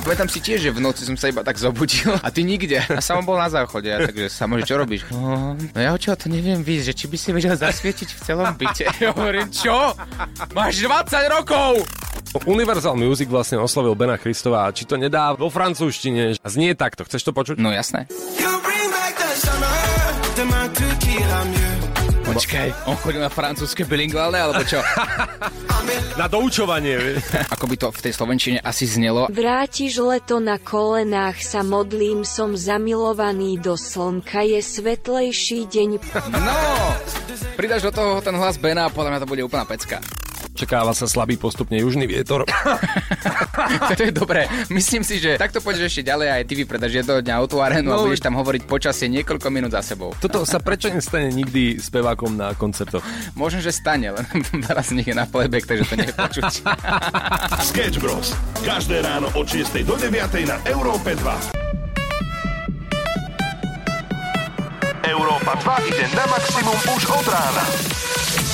Pamätám si tiež, že v noci som sa iba tak zobudil a ty nikde. A som bol na záchode, takže sa môže, čo robíš? No, no ja čo to neviem víc, že či by si vedel zasvietiť v celom byte. Ja hovorím, čo? Máš 20 rokov! Universal Music vlastne oslovil Bena Christova a či to nedá vo francúzštine a znie takto. Chceš to počuť? No jasné. Počkaj, on chodil na francúzske bilinguálne, alebo čo? na doučovanie. Ako by to v tej slovenčine asi znelo. Vrátiš leto na kolenách, sa modlím, som zamilovaný do slnka, je svetlejší deň. No, pridaš do toho ten hlas Bena a podľa mňa to bude úplná pecka. Očakáva sa slabý postupne južný vietor. to je dobré. Myslím si, že takto pôjdeš ešte ďalej aj ty vypredaš jedného dňa autoarénu no, a budeš tam hovoriť počasie niekoľko minút za sebou. Toto sa prečo nestane nikdy spevákom na koncertoch? Možno, že stane, len teraz nech je na playback, takže to nie je počuť. Sketch Bros. Každé ráno od 6 do 9 na Európe 2. Európa 2 ide na maximum už od rána.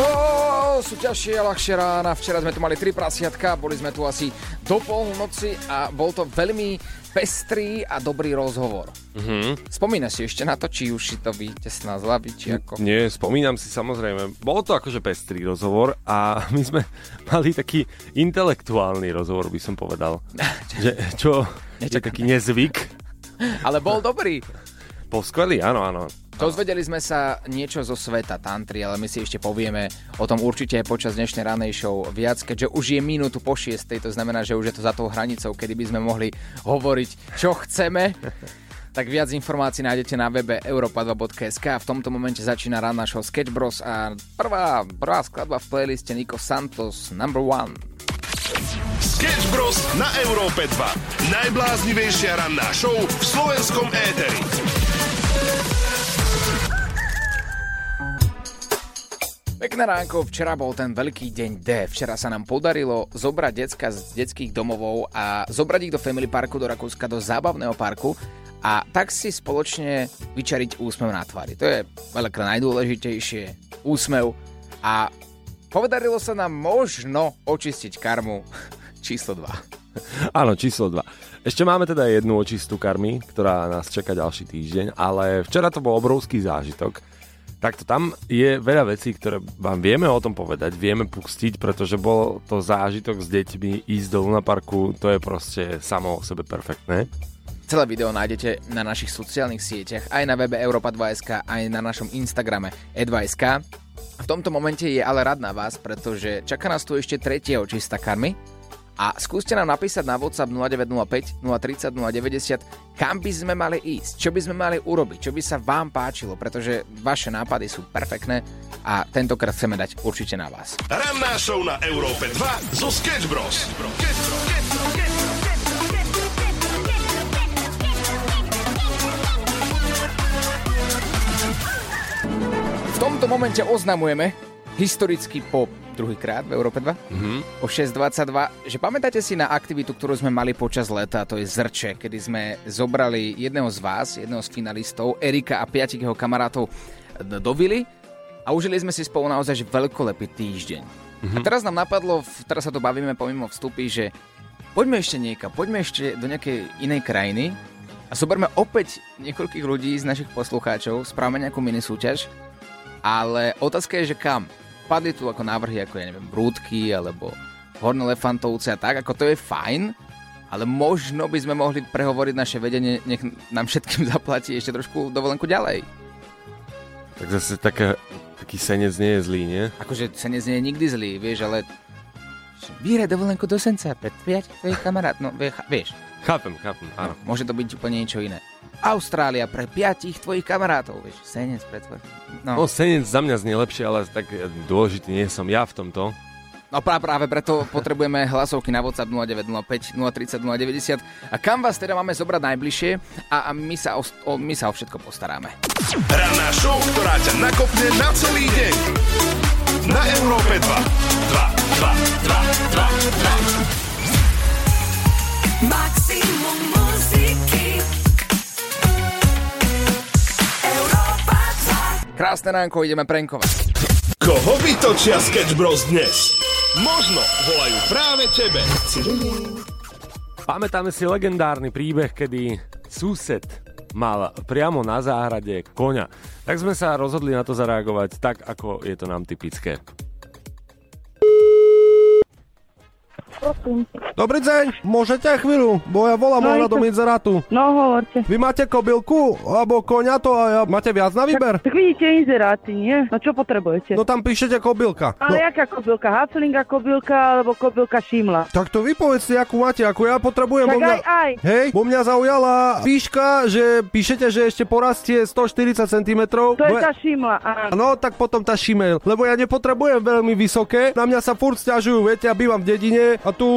Oh, sú ťažšie a ľahšie rána. Včera sme tu mali tri prasiatka, boli sme tu asi do polnoci a bol to veľmi pestrý a dobrý rozhovor. Mm-hmm. Spomínaš si ešte na to, či už si to vytesná z hlavy, či ako? Nie, spomínam si samozrejme. Bol to akože pestrý rozhovor a my sme mali taký intelektuálny rozhovor, by som povedal. že, čo je taký nezvyk. Ale bol dobrý. Bol skvelý, áno, áno. Dozvedeli sme sa niečo zo sveta tantry, ale my si ešte povieme o tom určite počas dnešnej ranej show viac, keďže už je minútu po šiestej, to znamená, že už je to za tou hranicou, kedy by sme mohli hovoriť, čo chceme. tak viac informácií nájdete na webe europa2.sk. V tomto momente začína rán našho Sketch Bros a prvá, prvá skladba v playliste Nico Santos Number One. Sketch Bros. na Európe 2. Najbláznivejšia ranná show v slovenskom éteri. Pekné ránko, včera bol ten veľký deň D. Včera sa nám podarilo zobrať decka z detských domovov a zobrať ich do Family Parku do Rakúska, do zábavného parku a tak si spoločne vyčariť úsmev na tvári. To je veľké najdôležitejšie. Úsmev a podarilo sa nám možno očistiť karmu číslo 2. Áno, číslo 2. Ešte máme teda jednu očistú karmy, ktorá nás čaká ďalší týždeň, ale včera to bol obrovský zážitok Takto tam je veľa vecí, ktoré vám vieme o tom povedať, vieme pustiť, pretože bol to zážitok s deťmi ísť do Luna Parku, to je proste samo o sebe perfektné. Celé video nájdete na našich sociálnych sieťach, aj na webe Europa 2.sk, aj na našom Instagrame e2.sk. V tomto momente je ale rad na vás, pretože čaká nás tu ešte tretie očista karmy, a skúste nám napísať na WhatsApp 0905 030 090, kam by sme mali ísť, čo by sme mali urobiť, čo by sa vám páčilo, pretože vaše nápady sú perfektné a tentokrát chceme dať určite na vás. Ranná show na Európe 2 zo Sketch Bros. V tomto momente oznamujeme historický pop druhýkrát v Európe 2 mm-hmm. o 6.22, že pamätáte si na aktivitu, ktorú sme mali počas leta, to je Zrče, kedy sme zobrali jedného z vás, jedného z finalistov, Erika a piatich jeho kamarátov do vily a užili sme si spolu naozaj veľkolepý týždeň. Mm-hmm. A teraz nám napadlo, teraz sa to bavíme pomimo vstupy, že poďme ešte niekam, poďme ešte do nejakej inej krajiny a zoberme opäť niekoľkých ľudí z našich poslucháčov, správame nejakú mini súťaž, ale otázka je, že kam? padli tu ako návrhy, ako ja neviem, Brúdky alebo Horné Lefantovce a tak, ako to je fajn, ale možno by sme mohli prehovoriť naše vedenie, nech nám všetkým zaplatí ešte trošku dovolenku ďalej. Tak zase taká, taký senec nie je zlý, nie? Akože senec nie je nikdy zlý, vieš, ale vyhraj dovolenku do senca pre tvojich kamarát, no vieš. Chápem, chápem, áno. No, môže to byť úplne niečo iné. Austrália pre piatich tvojich kamarátov, vieš, senec pre tvoj... No. no, senec za mňa znie lepšie, ale tak dôležitý nie som ja v tomto. No práve preto potrebujeme hlasovky na WhatsApp 0905 030 090 a kam vás teda máme zobrať najbližšie a, a my, sa o, o, my sa o všetko postaráme. Ranná show, ktorá ťa nakopne na celý deň. Na Európe 2. 2, 2, 2, 2, 2. Maximum Krásne ránko, ideme prenkovať. Koho vytočia Sketch Bros dnes? Možno volajú práve tebe. Pamätáme si legendárny príbeh, kedy sused mal priamo na záhrade koňa. Tak sme sa rozhodli na to zareagovať tak, ako je to nám typické. Prosím. Dobrý deň, môžete chvíľu, bo ja volám No, ohľadom to- inzerátu. No, hovorte. Vy máte kobylku, alebo koňa to a ja, máte viac na výber? Tak vidíte inzeráty, nie? No čo potrebujete? No tam píšete kobylka. Ale No, jaká kobylka? Haflinga kobylka alebo kobylka šimla? tak to vy povedzte, akú máte, akú ja potrebujem. Tak mňa... aj, aj. Hej, bo mňa zaujala výška, že píšete, že ešte porastie 140 cm. To je tá šimla, áno. No, tak potom tá šimel, lebo ja nepotrebujem veľmi vysoké, na mňa sa furt stiažujú, viete, ja bývam v dedine a tu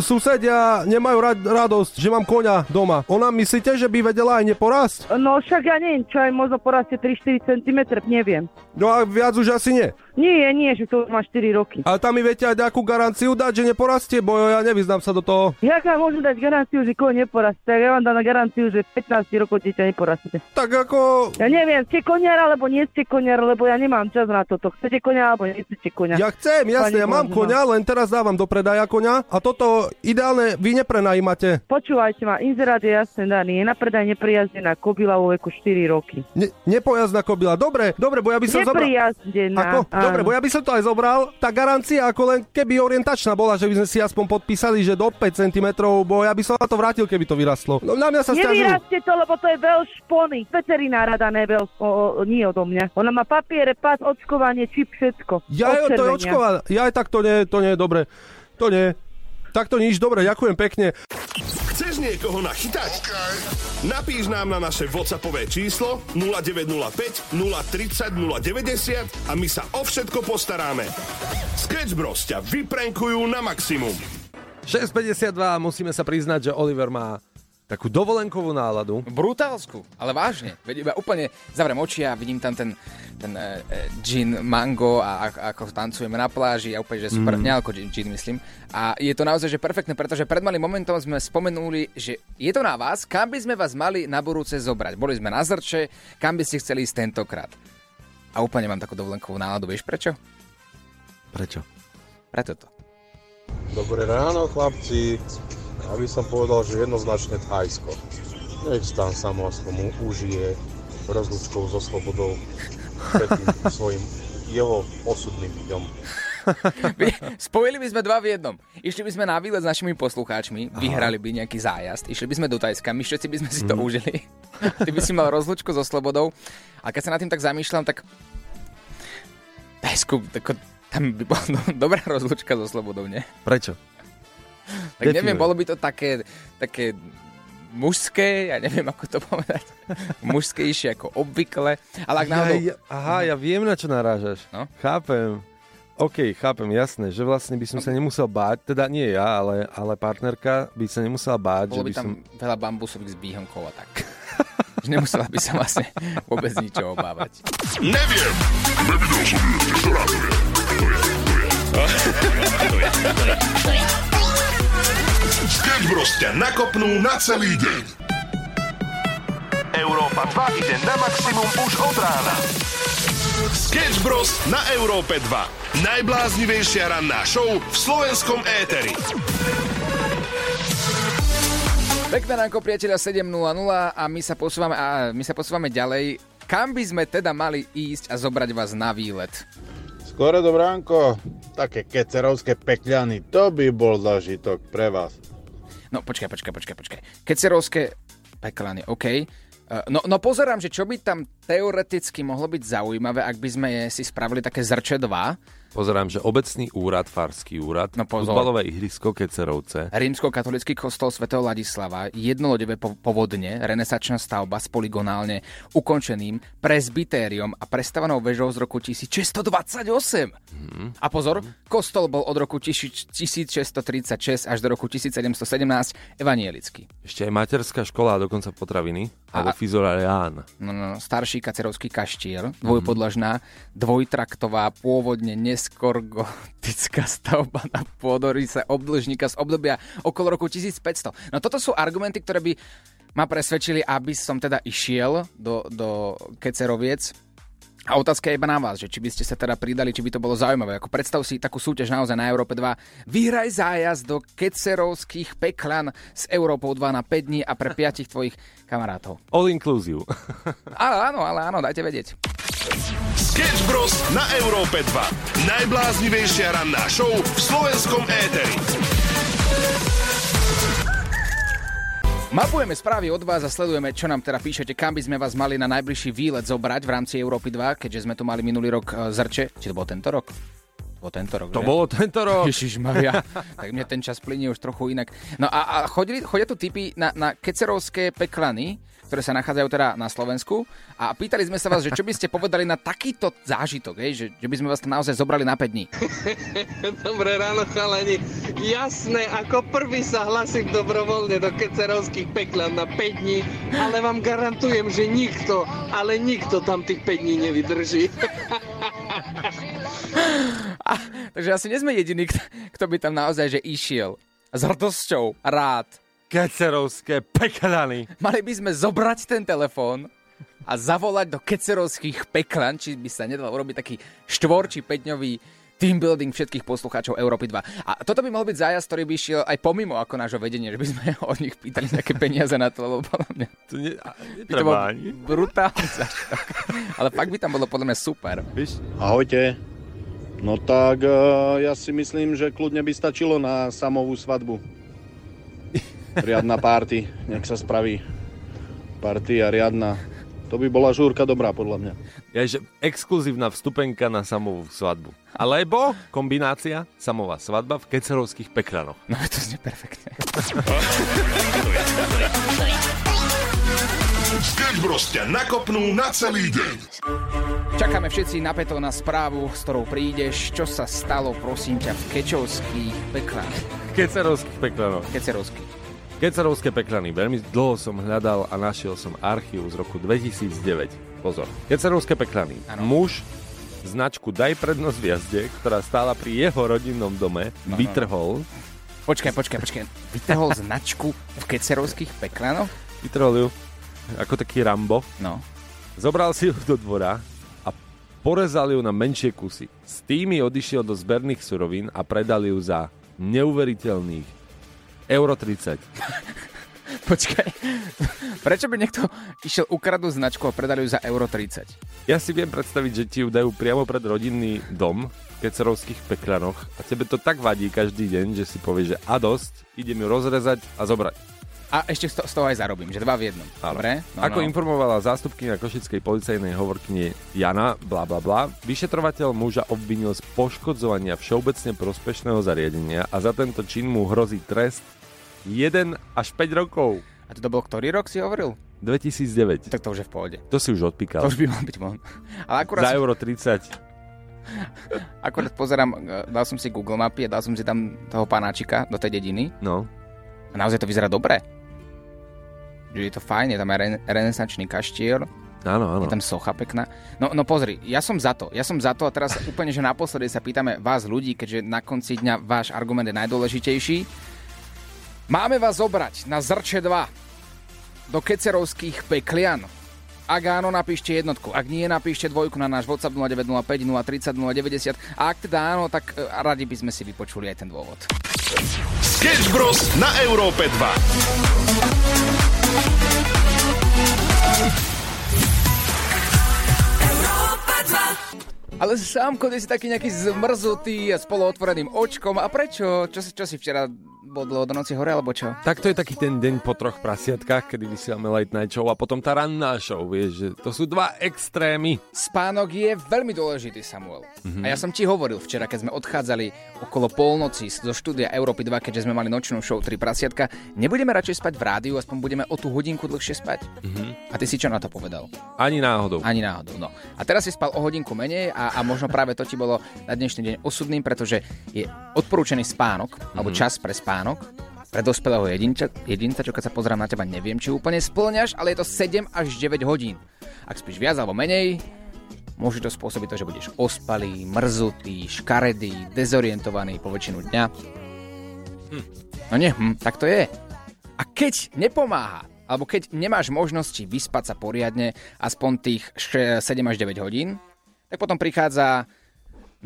susedia nemajú rad, radosť, že mám koňa doma. Ona myslíte, že by vedela aj neporásť? No však ja neviem, čo aj možno porastie 3-4 cm, neviem. No a viac už asi nie. Nie, nie, že to už má 4 roky. Ale tam mi viete aj nejakú garanciu dať, že neporastie, bo ja nevyznám sa do toho. Jak vám môžem dať garanciu, že koň neporastie? Ja vám dám na garanciu, že 15 rokov dieťa neporastie. Tak ako... Ja neviem, ste koniar alebo nie ste koniar, lebo ja nemám čas na toto. Chcete konia alebo nechcete konia? Ja chcem, jasne, Pani ja mám koňa, len teraz dávam do predaja koňa a toto ideálne vy neprenajímate. Počúvajte ma, inzerát je jasne daný. Je na predaj neprijazdená kobila vo veku 4 roky. Ne, nepojazdná kobila. Dobre, dobre, bo ja by som zobral... Neprijazdená. Ako? Dobre, bo ja by som to aj zobral. Tá garancia ako len keby orientačná bola, že by sme si aspoň podpísali, že do 5 cm, bo ja by som na to vrátil, keby to vyrastlo. No na mňa sa stiažujú. Nevyrastie to, lebo to je veľ špony. Veterinár rada, ne veľ, o, o, nie odo mňa. Ona má papiere, pas, očkovanie, čip, všetko. Ja, jo, to je očkované. Ja aj tak to nie, to nie je dobre. To nie. Tak to nič, dobre, ďakujem pekne. Chceš niekoho nachytať? Napíš nám na naše WhatsAppové číslo 0905 030 090 a my sa o všetko postaráme. Sketch Bros ťa vyprenkujú na maximum. 6.52 musíme sa priznať, že Oliver má takú dovolenkovú náladu. Brutálsku, ale vážne. Veď iba úplne zavriem oči a vidím tam ten, ten e, e, gin mango a, a ako tancujeme na pláži a úplne, že super, mm. nealko gin, gin myslím. A je to naozaj že perfektné, pretože pred malým momentom sme spomenuli, že je to na vás, kam by sme vás mali na budúce zobrať. Boli sme na Zrče, kam by ste chceli ísť tentokrát. A úplne mám takú dovolenkovú náladu, vieš prečo? Prečo? Preto to. Dobré ráno, chlapci. Ja by som povedal, že jednoznačne Thajsko. Nech tam samo mu užije rozlučkou so slobodou pred svojim jeho osudným dňom. Spojili by sme dva v jednom. Išli by sme na výlet s našimi poslucháčmi, vyhrali by nejaký zájazd, išli by sme do Tajska, my všetci by sme si to Mhm. užili. Ty by si mal rozlučku so slobodou. A keď sa nad tým tak zamýšľam, tak Tajsku, tako, tam by bola do, dobrá rozlučka so slobodou, nie? Prečo? Tak neviem, Definuj. bolo by to také, také mužské, ja neviem, ako to povedať, mužskejšie ako obvykle, ale ak náhodou... Ja, ja, aha, ja viem, na čo narážaš. No. Chápem. OK, chápem, jasné, že vlastne by som sa nemusel báť, teda nie ja, ale, ale partnerka by sa nemusela báť, Bolo že by by tam som... veľa bambusových zbíhankov a tak. Že nemusela by sa vlastne vôbec ničoho obávať. Neviem. Nevidel som ju ešte. Ktorá to je? To je. To je. To je. Sketch Bros ťa nakopnú na celý deň. Európa 2 ide na maximum už od rána. Sketch Bros na Európe 2. Najbláznivejšia ranná show v slovenskom éteri. Pekné ránko, priateľa 7.00 a my sa posúvame, a my sa posúvame ďalej. Kam by sme teda mali ísť a zobrať vás na výlet? Skoro dobránko, také kecerovské pekľany, to by bol zažitok pre vás. No počkaj, počkaj, počkaj, počkaj. Kecerovské peklany, OK. Uh, No, no pozerám, že čo by tam teoreticky mohlo byť zaujímavé, ak by sme si spravili také zrče 2. Pozerám, že obecný úrad, farský úrad, No pozor. futbalové ihrisko Kecerovce, Rímsko-katolický kostol svätého Ladislava, jednolodové po- povodne, renesačná stavba s poligonálne ukončeným presbytériom a prestavanou vežou z roku 1628. Mhm. A pozor, kostol bol od roku 1636 až do roku 1717 evanielický. ešte aj materská škola a dokonca potraviny, A- alebo Fizoreán. No, no, starší kacerovský kaštiel, dvojpodlažná, dvojtraktová, pôvodne neskôr gotická stavba na pôdorise obdĺžnika z obdobia okolo roku 1500. No toto sú argumenty, ktoré by ma presvedčili, aby som teda išiel do, do Keceroviec. A otázka je iba na vás, že či by ste sa teda pridali, či by to bolo zaujímavé. Ako predstav si takú súťaž naozaj na Európe 2. Vyhraj zájazd do kecerovských peklan s Európou 2 na 5 dní a pre piatich tvojich kamarátov. All inclusive. Áno, áno, ale áno, dajte vedieť. Sketch Bros. na Európe 2. Najbláznivejšia ranná show v slovenskom éteri. Mapujeme správy od vás a sledujeme, čo nám teda píšete, kam by sme vás mali na najbližší výlet zobrať v rámci Európy 2, keďže sme tu mali minulý rok e, zrče. Či to bol tento rok? To bol tento rok, To že? bolo tento rok. Ježiš Maria, tak mne ten čas plinie už trochu inak. No a, a chodili, chodia tu typy na, na kecerovské peklany, ktoré sa nachádzajú teda na Slovensku a pýtali sme sa vás, že čo by ste povedali na takýto zážitok, hej? Že, že by sme vás tam naozaj zobrali na 5 dní. Dobré ráno, chalani. Jasné, ako prvý sa hlasím dobrovoľne do kecerovských peklan na 5 dní, ale vám garantujem, že nikto, ale nikto tam tých 5 dní nevydrží. A, takže asi nie sme jediní, kto, kto by tam naozaj že išiel. S hrdosťou, rád. Kecerovské peklany. Mali by sme zobrať ten telefón a zavolať do kecerovských peklan, či by sa nedal urobiť taký štvor či 5-dňový team building všetkých poslucháčov Európy 2. A toto by mohol byť zájazd, ktorý by šiel aj pomimo ako nášho vedenie, že by sme od nich pýtali nejaké peniaze na to, lebo podľa mňa To ne, by to bol brutálny zážitok. Ale fakt by tam bolo podľa mňa super. Ahojte. No tak eh, ja si myslím, že kľudne by stačilo na samovú svadbu. Riadna party, nech sa spraví. Party a riadna. To by bola žúrka dobrá, podľa mňa. Ja, že exkluzívna vstupenka na samovú svadbu. Alebo kombinácia samová svadba v kecerovských peklanoch. No to znie perfektne. Sketch Bros. ťa nakopnú na celý deň. Čakáme všetci napäto na správu, s ktorou prídeš. Čo sa stalo, prosím ťa, v kečovských peklách. Kecerovských peklanoch. Kecerovských. Kecerovské peklany. Veľmi dlho som hľadal a našiel som archív z roku 2009. Pozor. Kecerovské peklany. Áno. Muž značku Daj prednosť v jazde, ktorá stála pri jeho rodinnom dome, no, no. vytrhol. Počkaj, počkaj, počkaj. Vytrhol značku v kecerovských peklanoch? Vytrhol ju ako taký Rambo. No. Zobral si ju do dvora a porezal ju na menšie kusy. S tými odišiel do zberných surovín a predal ju za neuveriteľných euro 30. Počkaj. Prečo by niekto išiel ukradnúť značku a predali ju za euro 30? Ja si viem predstaviť, že ti ju dajú priamo pred rodinný dom v kecerovských peklanoch a tebe to tak vadí každý deň, že si povieš, že a dosť, idem ju rozrezať a zobrať. A ešte z to- z toho aj zarobím, že dva v jednom. Dobre? No, Ako no. informovala zástupkynia Košickej policajnej hovorkyne Jana, bla bla bla, vyšetrovateľ muža obvinil z poškodzovania všeobecne prospešného zariadenia a za tento čin mu hrozí trest 1 až 5 rokov. A to bol ktorý rok si hovoril? 2009. Tak to už je v pohode. To si už odpíkal. To už by mal byť von. Ale akurát, Za euro 30. akurát pozerám, e, dal som si Google mapy a dal som si tam toho panáčika do tej dediny. No. A naozaj to vyzerá dobre. Že je to fajn, je tam aj ren- renesančný kaštiel, Áno, áno. je tam socha pekná. No, no pozri, ja som za to, ja som za to a teraz úplne, že naposledy sa pýtame vás ľudí, keďže na konci dňa váš argument je najdôležitejší. Máme vás zobrať na Zrče 2 do kecerovských peklian. Ak áno, napíšte jednotku. Ak nie, napíšte dvojku na náš WhatsApp 0905 030 090. A ak teda áno, tak e, radi by sme si vypočuli aj ten dôvod. Sketch Bros. na Európe 2. Ale sámko, ty si taký nejaký zmrzutý a s polootvoreným očkom. A prečo? Čo si, čo si včera bodlo do noci hore, alebo čo? Tak to je taký ten deň po troch prasiatkách, kedy vysielame late night show a potom tá ranná show, vieš, že to sú dva extrémy. Spánok je veľmi dôležitý, Samuel. Mhm. Mm-hmm. A ja som ti hovoril včera, keď sme odchádzali okolo polnoci zo štúdia Európy 2, keďže sme mali nočnú show 3 prasiatka, nebudeme radšej spať v rádiu, aspoň budeme o tú hodinku dlhšie spať. Mhm. Mm-hmm. A ty si čo na to povedal? Ani náhodou. Ani náhodou, no. A teraz si spal o hodinku menej a, a možno práve to ti bolo na dnešný deň osudným, pretože je odporúčaný spánok, mm-hmm. alebo čas pre spánok pre dospelého jedinca, jedinca, čo keď sa pozerám na teba, neviem, či úplne splňaš, ale je to 7 až 9 hodín. Ak spíš viac alebo menej, môže to spôsobiť to, že budeš ospalý, mrzutý, škaredý, dezorientovaný po väčšinu dňa. Hm. No nie, hm, tak to je. A keď nepomáha, alebo keď nemáš možnosti vyspať sa poriadne aspoň tých še- 7 až 9 hodín, Tak potom prichádza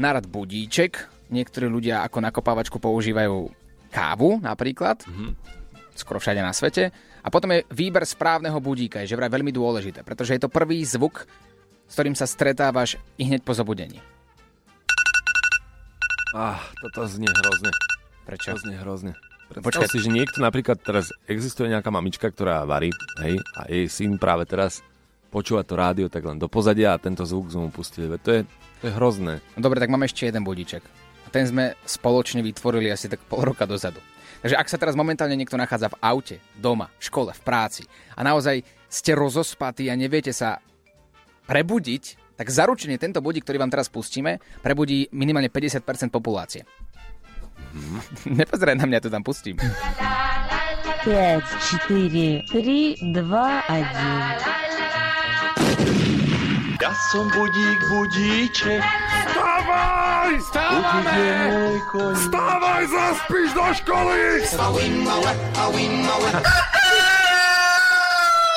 narad budíček. Niektorí ľudia ako nakopávačku používajú kávu napríklad. Mm-hmm. Skoro všade na svete. A potom je výber správneho budíka, je že vraj veľmi dôležité, pretože je to prvý zvuk, s ktorým sa stretávaš i hneď po zobudení. Ah, toto znie hrozne. Prečo? To znie hrozne. Počkaj si, že niekto napríklad teraz existuje nejaká mamička, ktorá varí, hej, a jej syn práve teraz počúva to rádio tak len do pozadia a tento zvuk sme mu pustili. To je, to je hrozné. No dobre, tak máme ešte jeden budíček. Ten sme spoločne vytvorili asi tak pol roka dozadu. Takže ak sa teraz momentálne niekto nachádza v aute, doma, v škole, v práci a naozaj ste rozospatí a neviete sa prebudiť, tak zaručene tento budík, ktorý vám teraz pustíme, prebudí minimálne 50% populácie. Nepozeraj na mňa, to tam pustím. 5, 4, 3, 2, 1. Ja som budík, budíček. Vstávaj! Stávame! Môj koníček. Vstávaj, zaspíš do školy!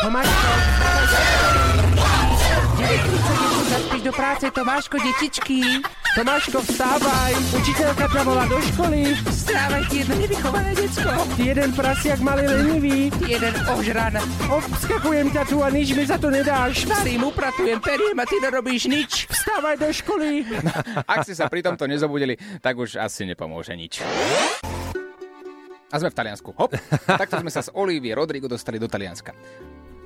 Tomáško, zaspíš do práce, Tomáško, detičky. Tomáško, vstávaj, učiteľka ťa volá do školy. Vstávaj, ty jedno nevychované decko. Ty jeden prasiak malý lenivý. Ty jeden ožran. Obskakujem ťa tu a nič mi za to nedáš. Starým upratujem, periem a ty nerobíš nič. Vstávaj do školy. Ak ste sa pri tomto nezobudili, tak už asi nepomôže nič. A sme v Taliansku. Hop. A takto sme sa z Olivie Rodrigo dostali do Talianska.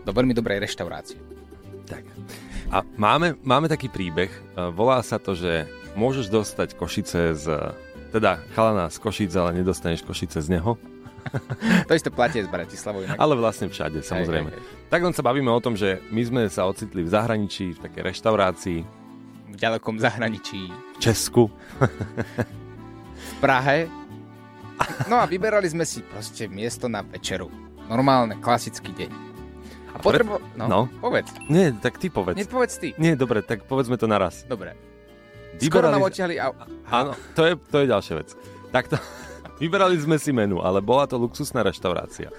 Do veľmi dobrej reštaurácie. Tak. A máme, máme taký príbeh, e, volá sa to, že môžeš dostať Košice z... Teda chalana z Košic, ale nedostaneš Košice z neho. To isté platie z Bratislavou. Inak. Ale vlastne všade, samozrejme. hej, hej. Tak len sa bavíme o tom, že my sme sa ocitli v zahraničí, v takej reštaurácii, V ďalekom zahraničí. v Česku. v Prahe. No a vyberali sme si proste miesto na večeru. Normálne, klasický deň. A potrebo... No, No. povedz. Nie, tak ty povedz. Nie, povedz ty. Nie, dobre, tak povedzme to naraz. Dobre. Skoro Vyberali- nám odtiahli... Au... Áno, to je, to je ďalšia vec. Takto, vyberali sme si menu, ale bola to luxusná reštaurácia.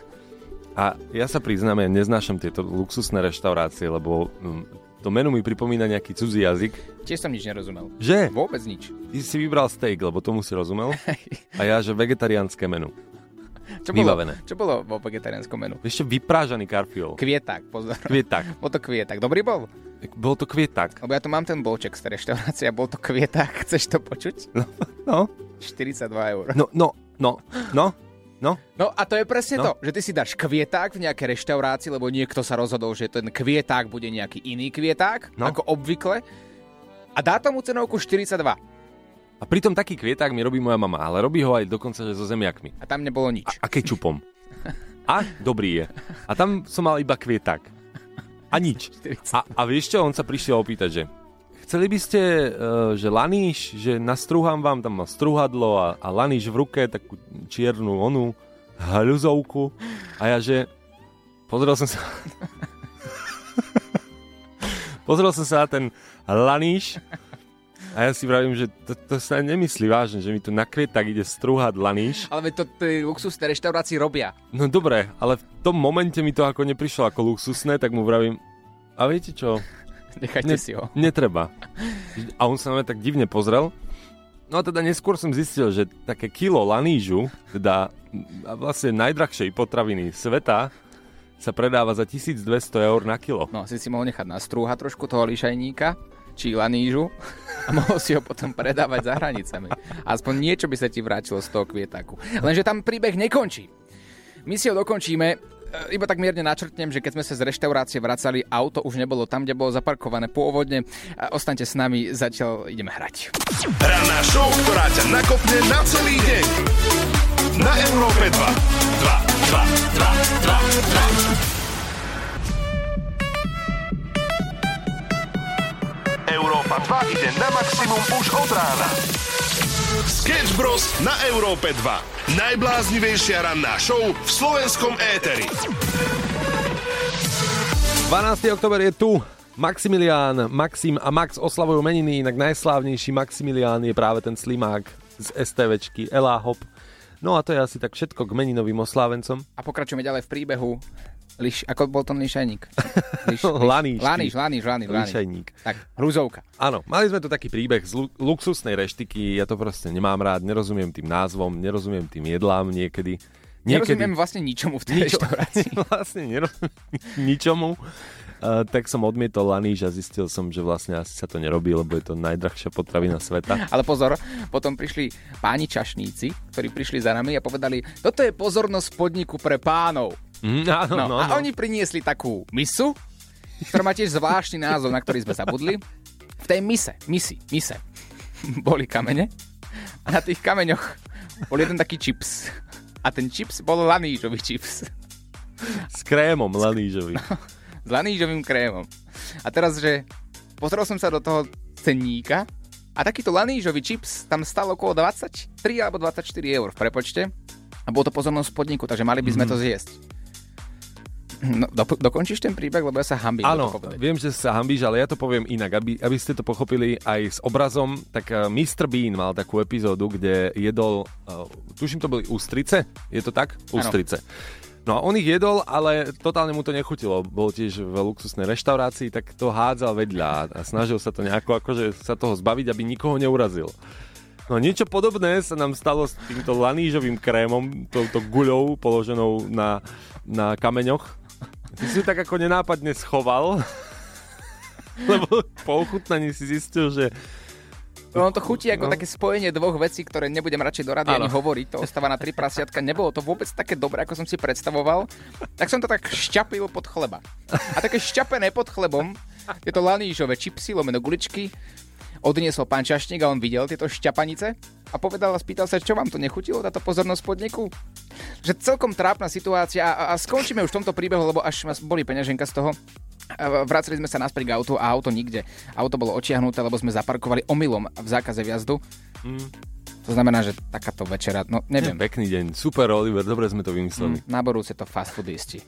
A ja sa priznám, ja neznášam tieto luxusné reštaurácie, lebo mm, to menu mi pripomína nejaký cudzí jazyk. Tiež som nič nerozumel. Že? Vôbec nič. Ty si vybral steak, lebo tomu si rozumel. A ja, že vegetariánske menu. Čo bolo, Vybavené. čo bolo vo vegetariánskom menu? Ešte vyprážaný karfiol. Kvieták, pozor. Kvieták. Bol to kvieták. Dobrý bol? Bol to kvieták. Lebo ja tu mám ten bolček z reštaurácie a bol to kvieták. Chceš to počuť? No, no. 42 eur. No, no, no, no, no. No a to je presne No. to, že ty si dáš kvieták v nejakej reštaurácii, lebo niekto sa rozhodol, že ten kvieták bude nejaký iný kvieták, No. ako obvykle. A dá tomu cenovku 42. A pritom taký kvieták mi robí moja mama, ale robí ho aj dokonca, že so zemiakmi. A tam nebolo nič. A kečupom. A dobrý je. A tam som mal iba kvieták. A nič. A, a vieš čo, on sa prišiel opýtať, že chceli by ste, uh, že laníš, že nastrúham vám, tam má strúhadlo a, a laníš v ruke, takú čiernu onu hľuzovku. A ja, že pozrel som sa... pozrel som sa na ten laníš a ja si vravím, že to, to sa nemyslí vážne, že mi tu na kvieták ide strúhať laníš. Ale to tí luxusné reštaurácii robia. No dobre, ale v tom momente mi to ako neprišlo ako luxusné, tak mu vravím, a viete čo? Nechajte si ho. Netreba. A on sa na mňa tak divne pozrel. No a teda neskôr som zistil, že také kilo lanížu, teda vlastne najdrahšej potraviny sveta, sa predáva za 1200 eur na kilo. No, si si mohol nechať nastrúhať trošku toho lišajníka, či lanížu a mohol si ho potom predávať za hranicami. Aspoň niečo by sa ti vrátilo z toho kvietáku. Lenže tam príbeh nekončí. My si ho dokončíme, e, iba tak mierne načrtnem, že keď sme sa z reštaurácie vracali, auto už nebolo tam, kde bolo zaparkované pôvodne. Ostaňte s nami, zatiaľ ideme hrať. Ranná show, ktorá ťa nakopne na celý deň. Na Európe 2. 2, 2, Európa 2 ide na maximum už od rána. Sketch Bros. na Európe 2. Najbláznivejšia ranná show v slovenskom éteri. 12. oktober je tu. Maximilián, Maxim a Max oslavujú meniny, inak najslávnejší Maximilián je práve ten slimák z STVčky Hop. No a to je asi tak všetko k meninovým oslávencom. A pokračujeme ďalej v príbehu. Liš, ako bol to lišajník? Liš, Laníš, Laníš, laníš, laníš, laníš. Lišajník. Tak, hruzovka. Áno, mali sme tu taký príbeh z lu- luxusnej reštiky, ja to proste nemám rád, nerozumiem tým názvom, nerozumiem tým jedlám niekedy. Niekedy Nerozumiem vlastne ničomu v tej Ničo- reštaurácii. vlastne nerozumiem ničomu. Uh, tak som odmietol laníž a zistil som, že vlastne asi sa to nerobí, lebo je to najdrahšia potravina sveta. Ale pozor, potom prišli páni čašníci, ktorí prišli za nami a povedali, toto je pozornosť podniku pre pánov. Mm, áno, No, no, a no. oni priniesli takú misu, ktorá má tiež zvláštny názov, na ktorý sme zabudli. V tej mise, misi, mise, boli kamene a na tých kameňoch bol jeden taký čips. A ten čips bol lanížový čips. S krémom lanížový. S lanížovým krémom. A teraz, že pozrel som sa do toho cenníka a takýto lanížový čips tam stal okolo 23 alebo 24 eur v prepočte. A bol to pozornosť podniku, takže mali by sme to zjesť. No, do, dokončíš ten príbeh, lebo ja sa hambím. Áno, viem, že sa hambíš, ale ja to poviem inak, aby, aby ste to pochopili aj s obrazom. Tak eh, Mr. Bean mal takú epizódu, kde jedol, uh, tuším to boli ústrice, je to tak? Ústrice. No a on ich jedol, ale totálne mu to nechutilo. Bol tiež v luxusnej reštaurácii, tak to hádzal vedľa a snažil sa to nejako akože sa toho zbaviť, aby nikoho neurazil. No niečo podobné sa nám stalo s týmto lanížovým krémom, touto guľou položenou na, na kameňoch. Ty si ju tak ako nenápadne schoval, lebo po ochutnaní si zistil, že No, to chutí ako No. také spojenie dvoch vecí, ktoré nebudem radšej do rady ani hovoriť. To ostáva na tri prasiatka. Nebolo to vôbec také dobré, ako som si predstavoval. Tak som to tak šťapil pod chleba. A také šťapené pod chlebom, je to lanížové čipsy, lomeno guličky, odniesol pán Čašník a on videl tieto šťapanice a povedal a spýtal sa, čo vám to nechutilo, táto pozornosť podniku? Že celkom trápna situácia a, a skončíme už v tomto príbehu, lebo až ma boli peňaženka z toho. A Vraceli sme sa naspäť k autu a auto nikde. Auto bolo očiahnuté, lebo sme zaparkovali omylom v zákaze vjazdu. Mm. To znamená, že takáto večera, no neviem. pekný deň. Super, Oliver, dobre sme to vymysleli. Mm, na budúce to fast foodisti.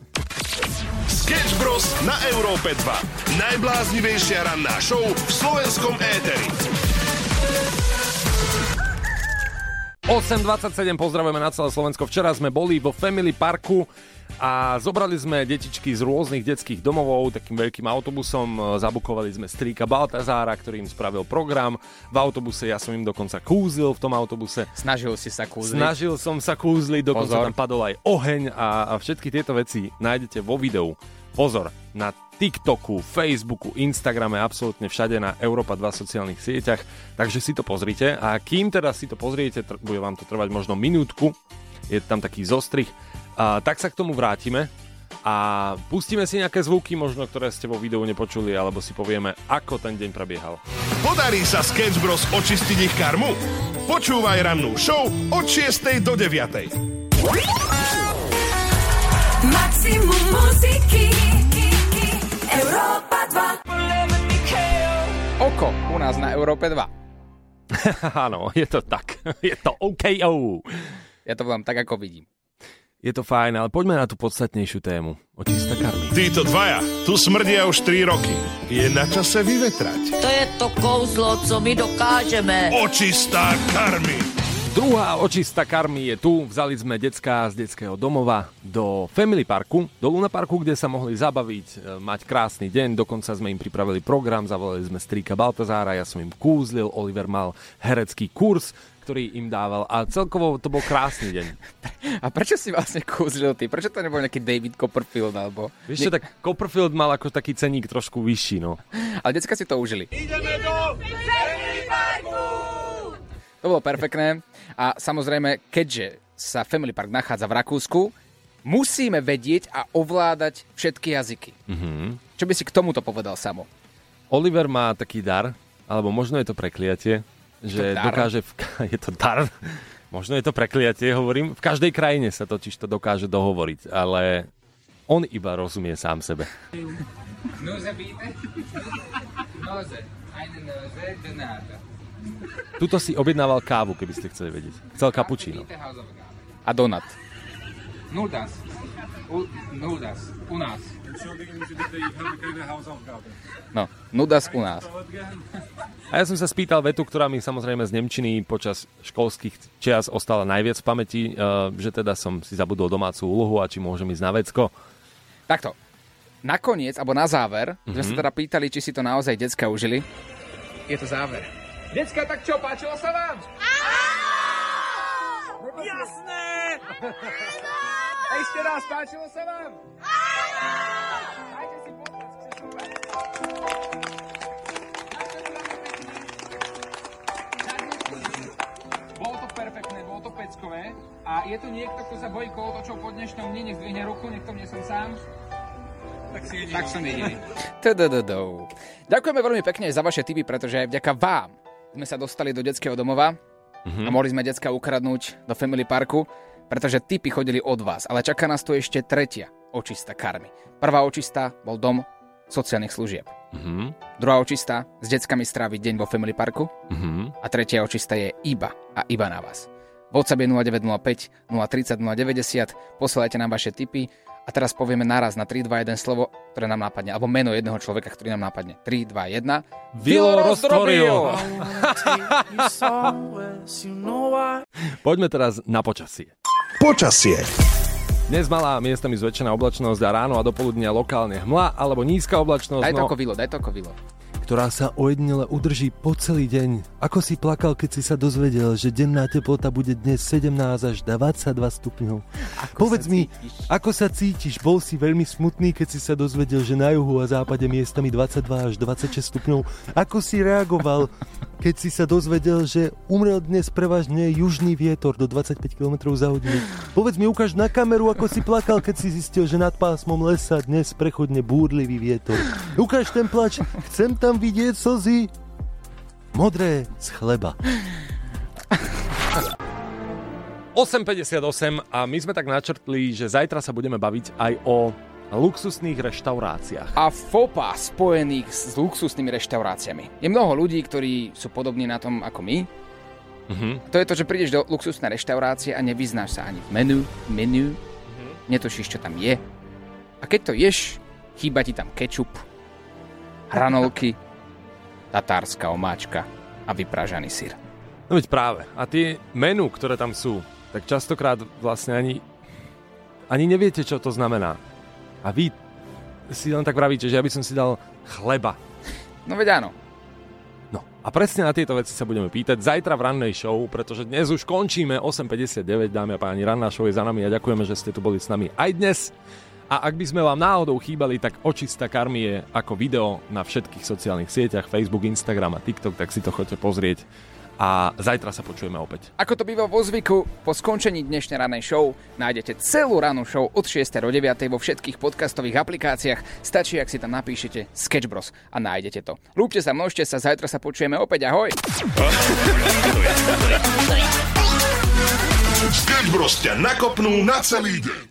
Sketch Bros. na Európe 2. Najbláznivejšia ranná show v slovenskom éteri. 8.27, pozdravujeme na celé Slovensko. Včera sme boli vo Family Parku a zobrali sme detičky z rôznych detských domovov takým veľkým autobusom. Zabukovali sme strýka Baltazára, ktorý im spravil program. V autobuse ja som im dokonca kúzil v tom autobuse. Snažil si sa kúzliť. Snažil som sa kúzliť, dokonca Pozor. tam padol aj oheň a, a všetky tieto veci nájdete vo videu. Pozor, na TikToku, Facebooku, Instagrame, absolútne všade na Európa 2 sociálnych sieťach, takže si to pozrite a kým teda si to pozriete, tr- bude vám to trvať možno minútku, je tam taký zostrih, a, tak sa k tomu vrátime a pustíme si nejaké zvuky, možno ktoré ste vo videu nepočuli, alebo si povieme, ako ten deň prebiehal. Podarí sa Sketch Bros. očistiť ich karmu? Počúvaj rannú show od 6. do 9. Maximum muziky Európa 2 Oko u nás na Európe 2. Áno, je to tak. Je to OKO. Ja to volám tak, ako vidím. Je to fajn, ale poďme na tú podstatnejšiu tému. Očista karmy. Títo dvaja tu smrdia už 3 roky. Je na čase vyvetrať. To je to kouzlo, co my dokážeme. Očistá karmy. Druhá očista karmy je tu. Vzali sme decka z detského domova do Family Parku, do Luna Parku, kde sa mohli zabaviť, e, mať krásny deň. Dokonca sme im pripravili program, zavolali sme strýka Baltazára, ja som im kúzlil, Oliver mal herecký kurz, ktorý im dával a celkovo to bol krásny deň. A prečo si vlastne kúzlil ty? Prečo to nebol nejaký David Copperfield alebo... Vieš čo, tak Copperfield mal ako taký ceník trošku vyšší, no. Ale decka si to užili. Ideme do To bolo perfektné. A samozrejme, keďže sa Family Park nachádza v Rakúsku, musíme vedieť a ovládať všetky jazyky. Mhm. Čo by si k tomuto povedal samo? Oliver má taký dar, alebo možno je to prekliatie, že dar? dokáže... V, je to dar. Možno je to prekliatie, hovorím. V každej krajine sa totiž to dokáže dohovoriť, ale on iba rozumie sám sebe. Noze biete? Noze. Eine Noze, Donata. Tuto si objednával kávu, keby ste chceli vedieť. Chcel kapučíno. A donat. Nudas. U, nudas. U nás. No, nudas u nás. A ja som sa spýtal vetu, ktorá mi samozrejme z Nemčiny počas školských čias ostala najviac v pamäti, eh, že teda som si zabudol domácu úlohu a či môžem ísť na vecko. Takto. Nakoniec, alebo na záver, mm-hmm. sme sa Mhm. teda pýtali, či si to naozaj decka užili. Je to záver. Decka, tak čo, páčilo sa vám? Jasné! Ešte raz, páčilo sa vám? Dajte si potlesk, chceš Bolo to perfektné, bolo to peckové. A je tu niekto, kto sa bojí kolotočov po dnešnom dni, nech zdvihne ruku, nech to nie som sám. Tak, si jediný. tak som jediný. Ďakujeme veľmi pekne za vaše tipy, pretože aj vďaka vám sme sa dostali do detského domova Mhm. a mohli sme decka ukradnúť do Family Parku, pretože tipy chodili od vás. Ale čaká nás tu ešte tretia očista karmy. Prvá očista bol dom sociálnych služieb. Mhm. Druhá očista s deckami stráviť deň vo Family Parku. Mhm. A tretia očista je iba a iba na vás. WhatsApp je 0905 030 090, posielajte nám vaše tipy a teraz povieme naraz na 3, 2, 1 slovo, ktoré nám nápadne, alebo meno jedného človeka, ktorý nám nápadne. 3, 2, 1. Vilo roztvoril. Poďme teraz na počasie. Počasie. Dnes malá miestami zväčšená oblačnosť a ráno a dopoludnia lokálne hmla alebo nízka oblačnosť, Daj to no, ako vilo, daj to ako vilo. Ktorá sa ojedinele udrží po celý deň. Ako si plakal, keď si sa dozvedel, že denná teplota bude dnes 17 až 22 stupňov? Povedz mi, ako sa cítiš? Bol si veľmi smutný, keď si sa dozvedel, že na juhu a západe miestami 22 až 26 stupňov. Ako si reagoval, keď si sa dozvedel, že umrel dnes prevažne južný vietor do 25 km za hodinu? Povedz mi, ukáž na kameru, ako si plakal, keď si zistil, že nad pásmom lesa dnes prechodne búrlivý vietor. Ukáž ten plač, chcem tam vidieť slzy. Modré z chleba. 8.58 a my sme tak načrtli, že zajtra sa budeme baviť aj o luxusných reštauráciách. A fopa spojených s luxusnými reštauráciami. Je mnoho ľudí, ktorí sú podobní na tom ako my. Mhm. To je to, že prídeš do luxusnej reštaurácie a nevyznáš sa ani v menu, menu, netušíš, čo tam je. A keď to ješ, chýba ti tam kečup, hranolky, tatárska omáčka a vypražaný syr. No veď práve. A tie menu, ktoré tam sú, tak častokrát vlastne ani, ani neviete, čo to znamená. A vy si len tak pravíte, že ja by som si dal chleba. No veď áno. No a presne na tieto veci sa budeme pýtať zajtra v rannej show, pretože dnes už končíme 8.59, dámy a páni, ranná show je za nami a ďakujeme, že ste tu boli s nami aj dnes. A ak by sme vám náhodou chýbali, tak očista karmy je ako video na všetkých sociálnych sieťach, Facebook, Instagram a TikTok, tak si to choďte pozrieť. A zajtra sa počujeme opäť. Ako to býva vo zvyku, po skončení dnešnej ranej show nájdete celú ranú show od 6. do 9. vo všetkých podcastových aplikáciách. Stačí, ak si tam napíšete Sketch Bros a nájdete to. Lúbte sa, množte sa, zajtra sa počujeme opäť, ahoj! Sketch Bros ťa nakopnú na celý deň.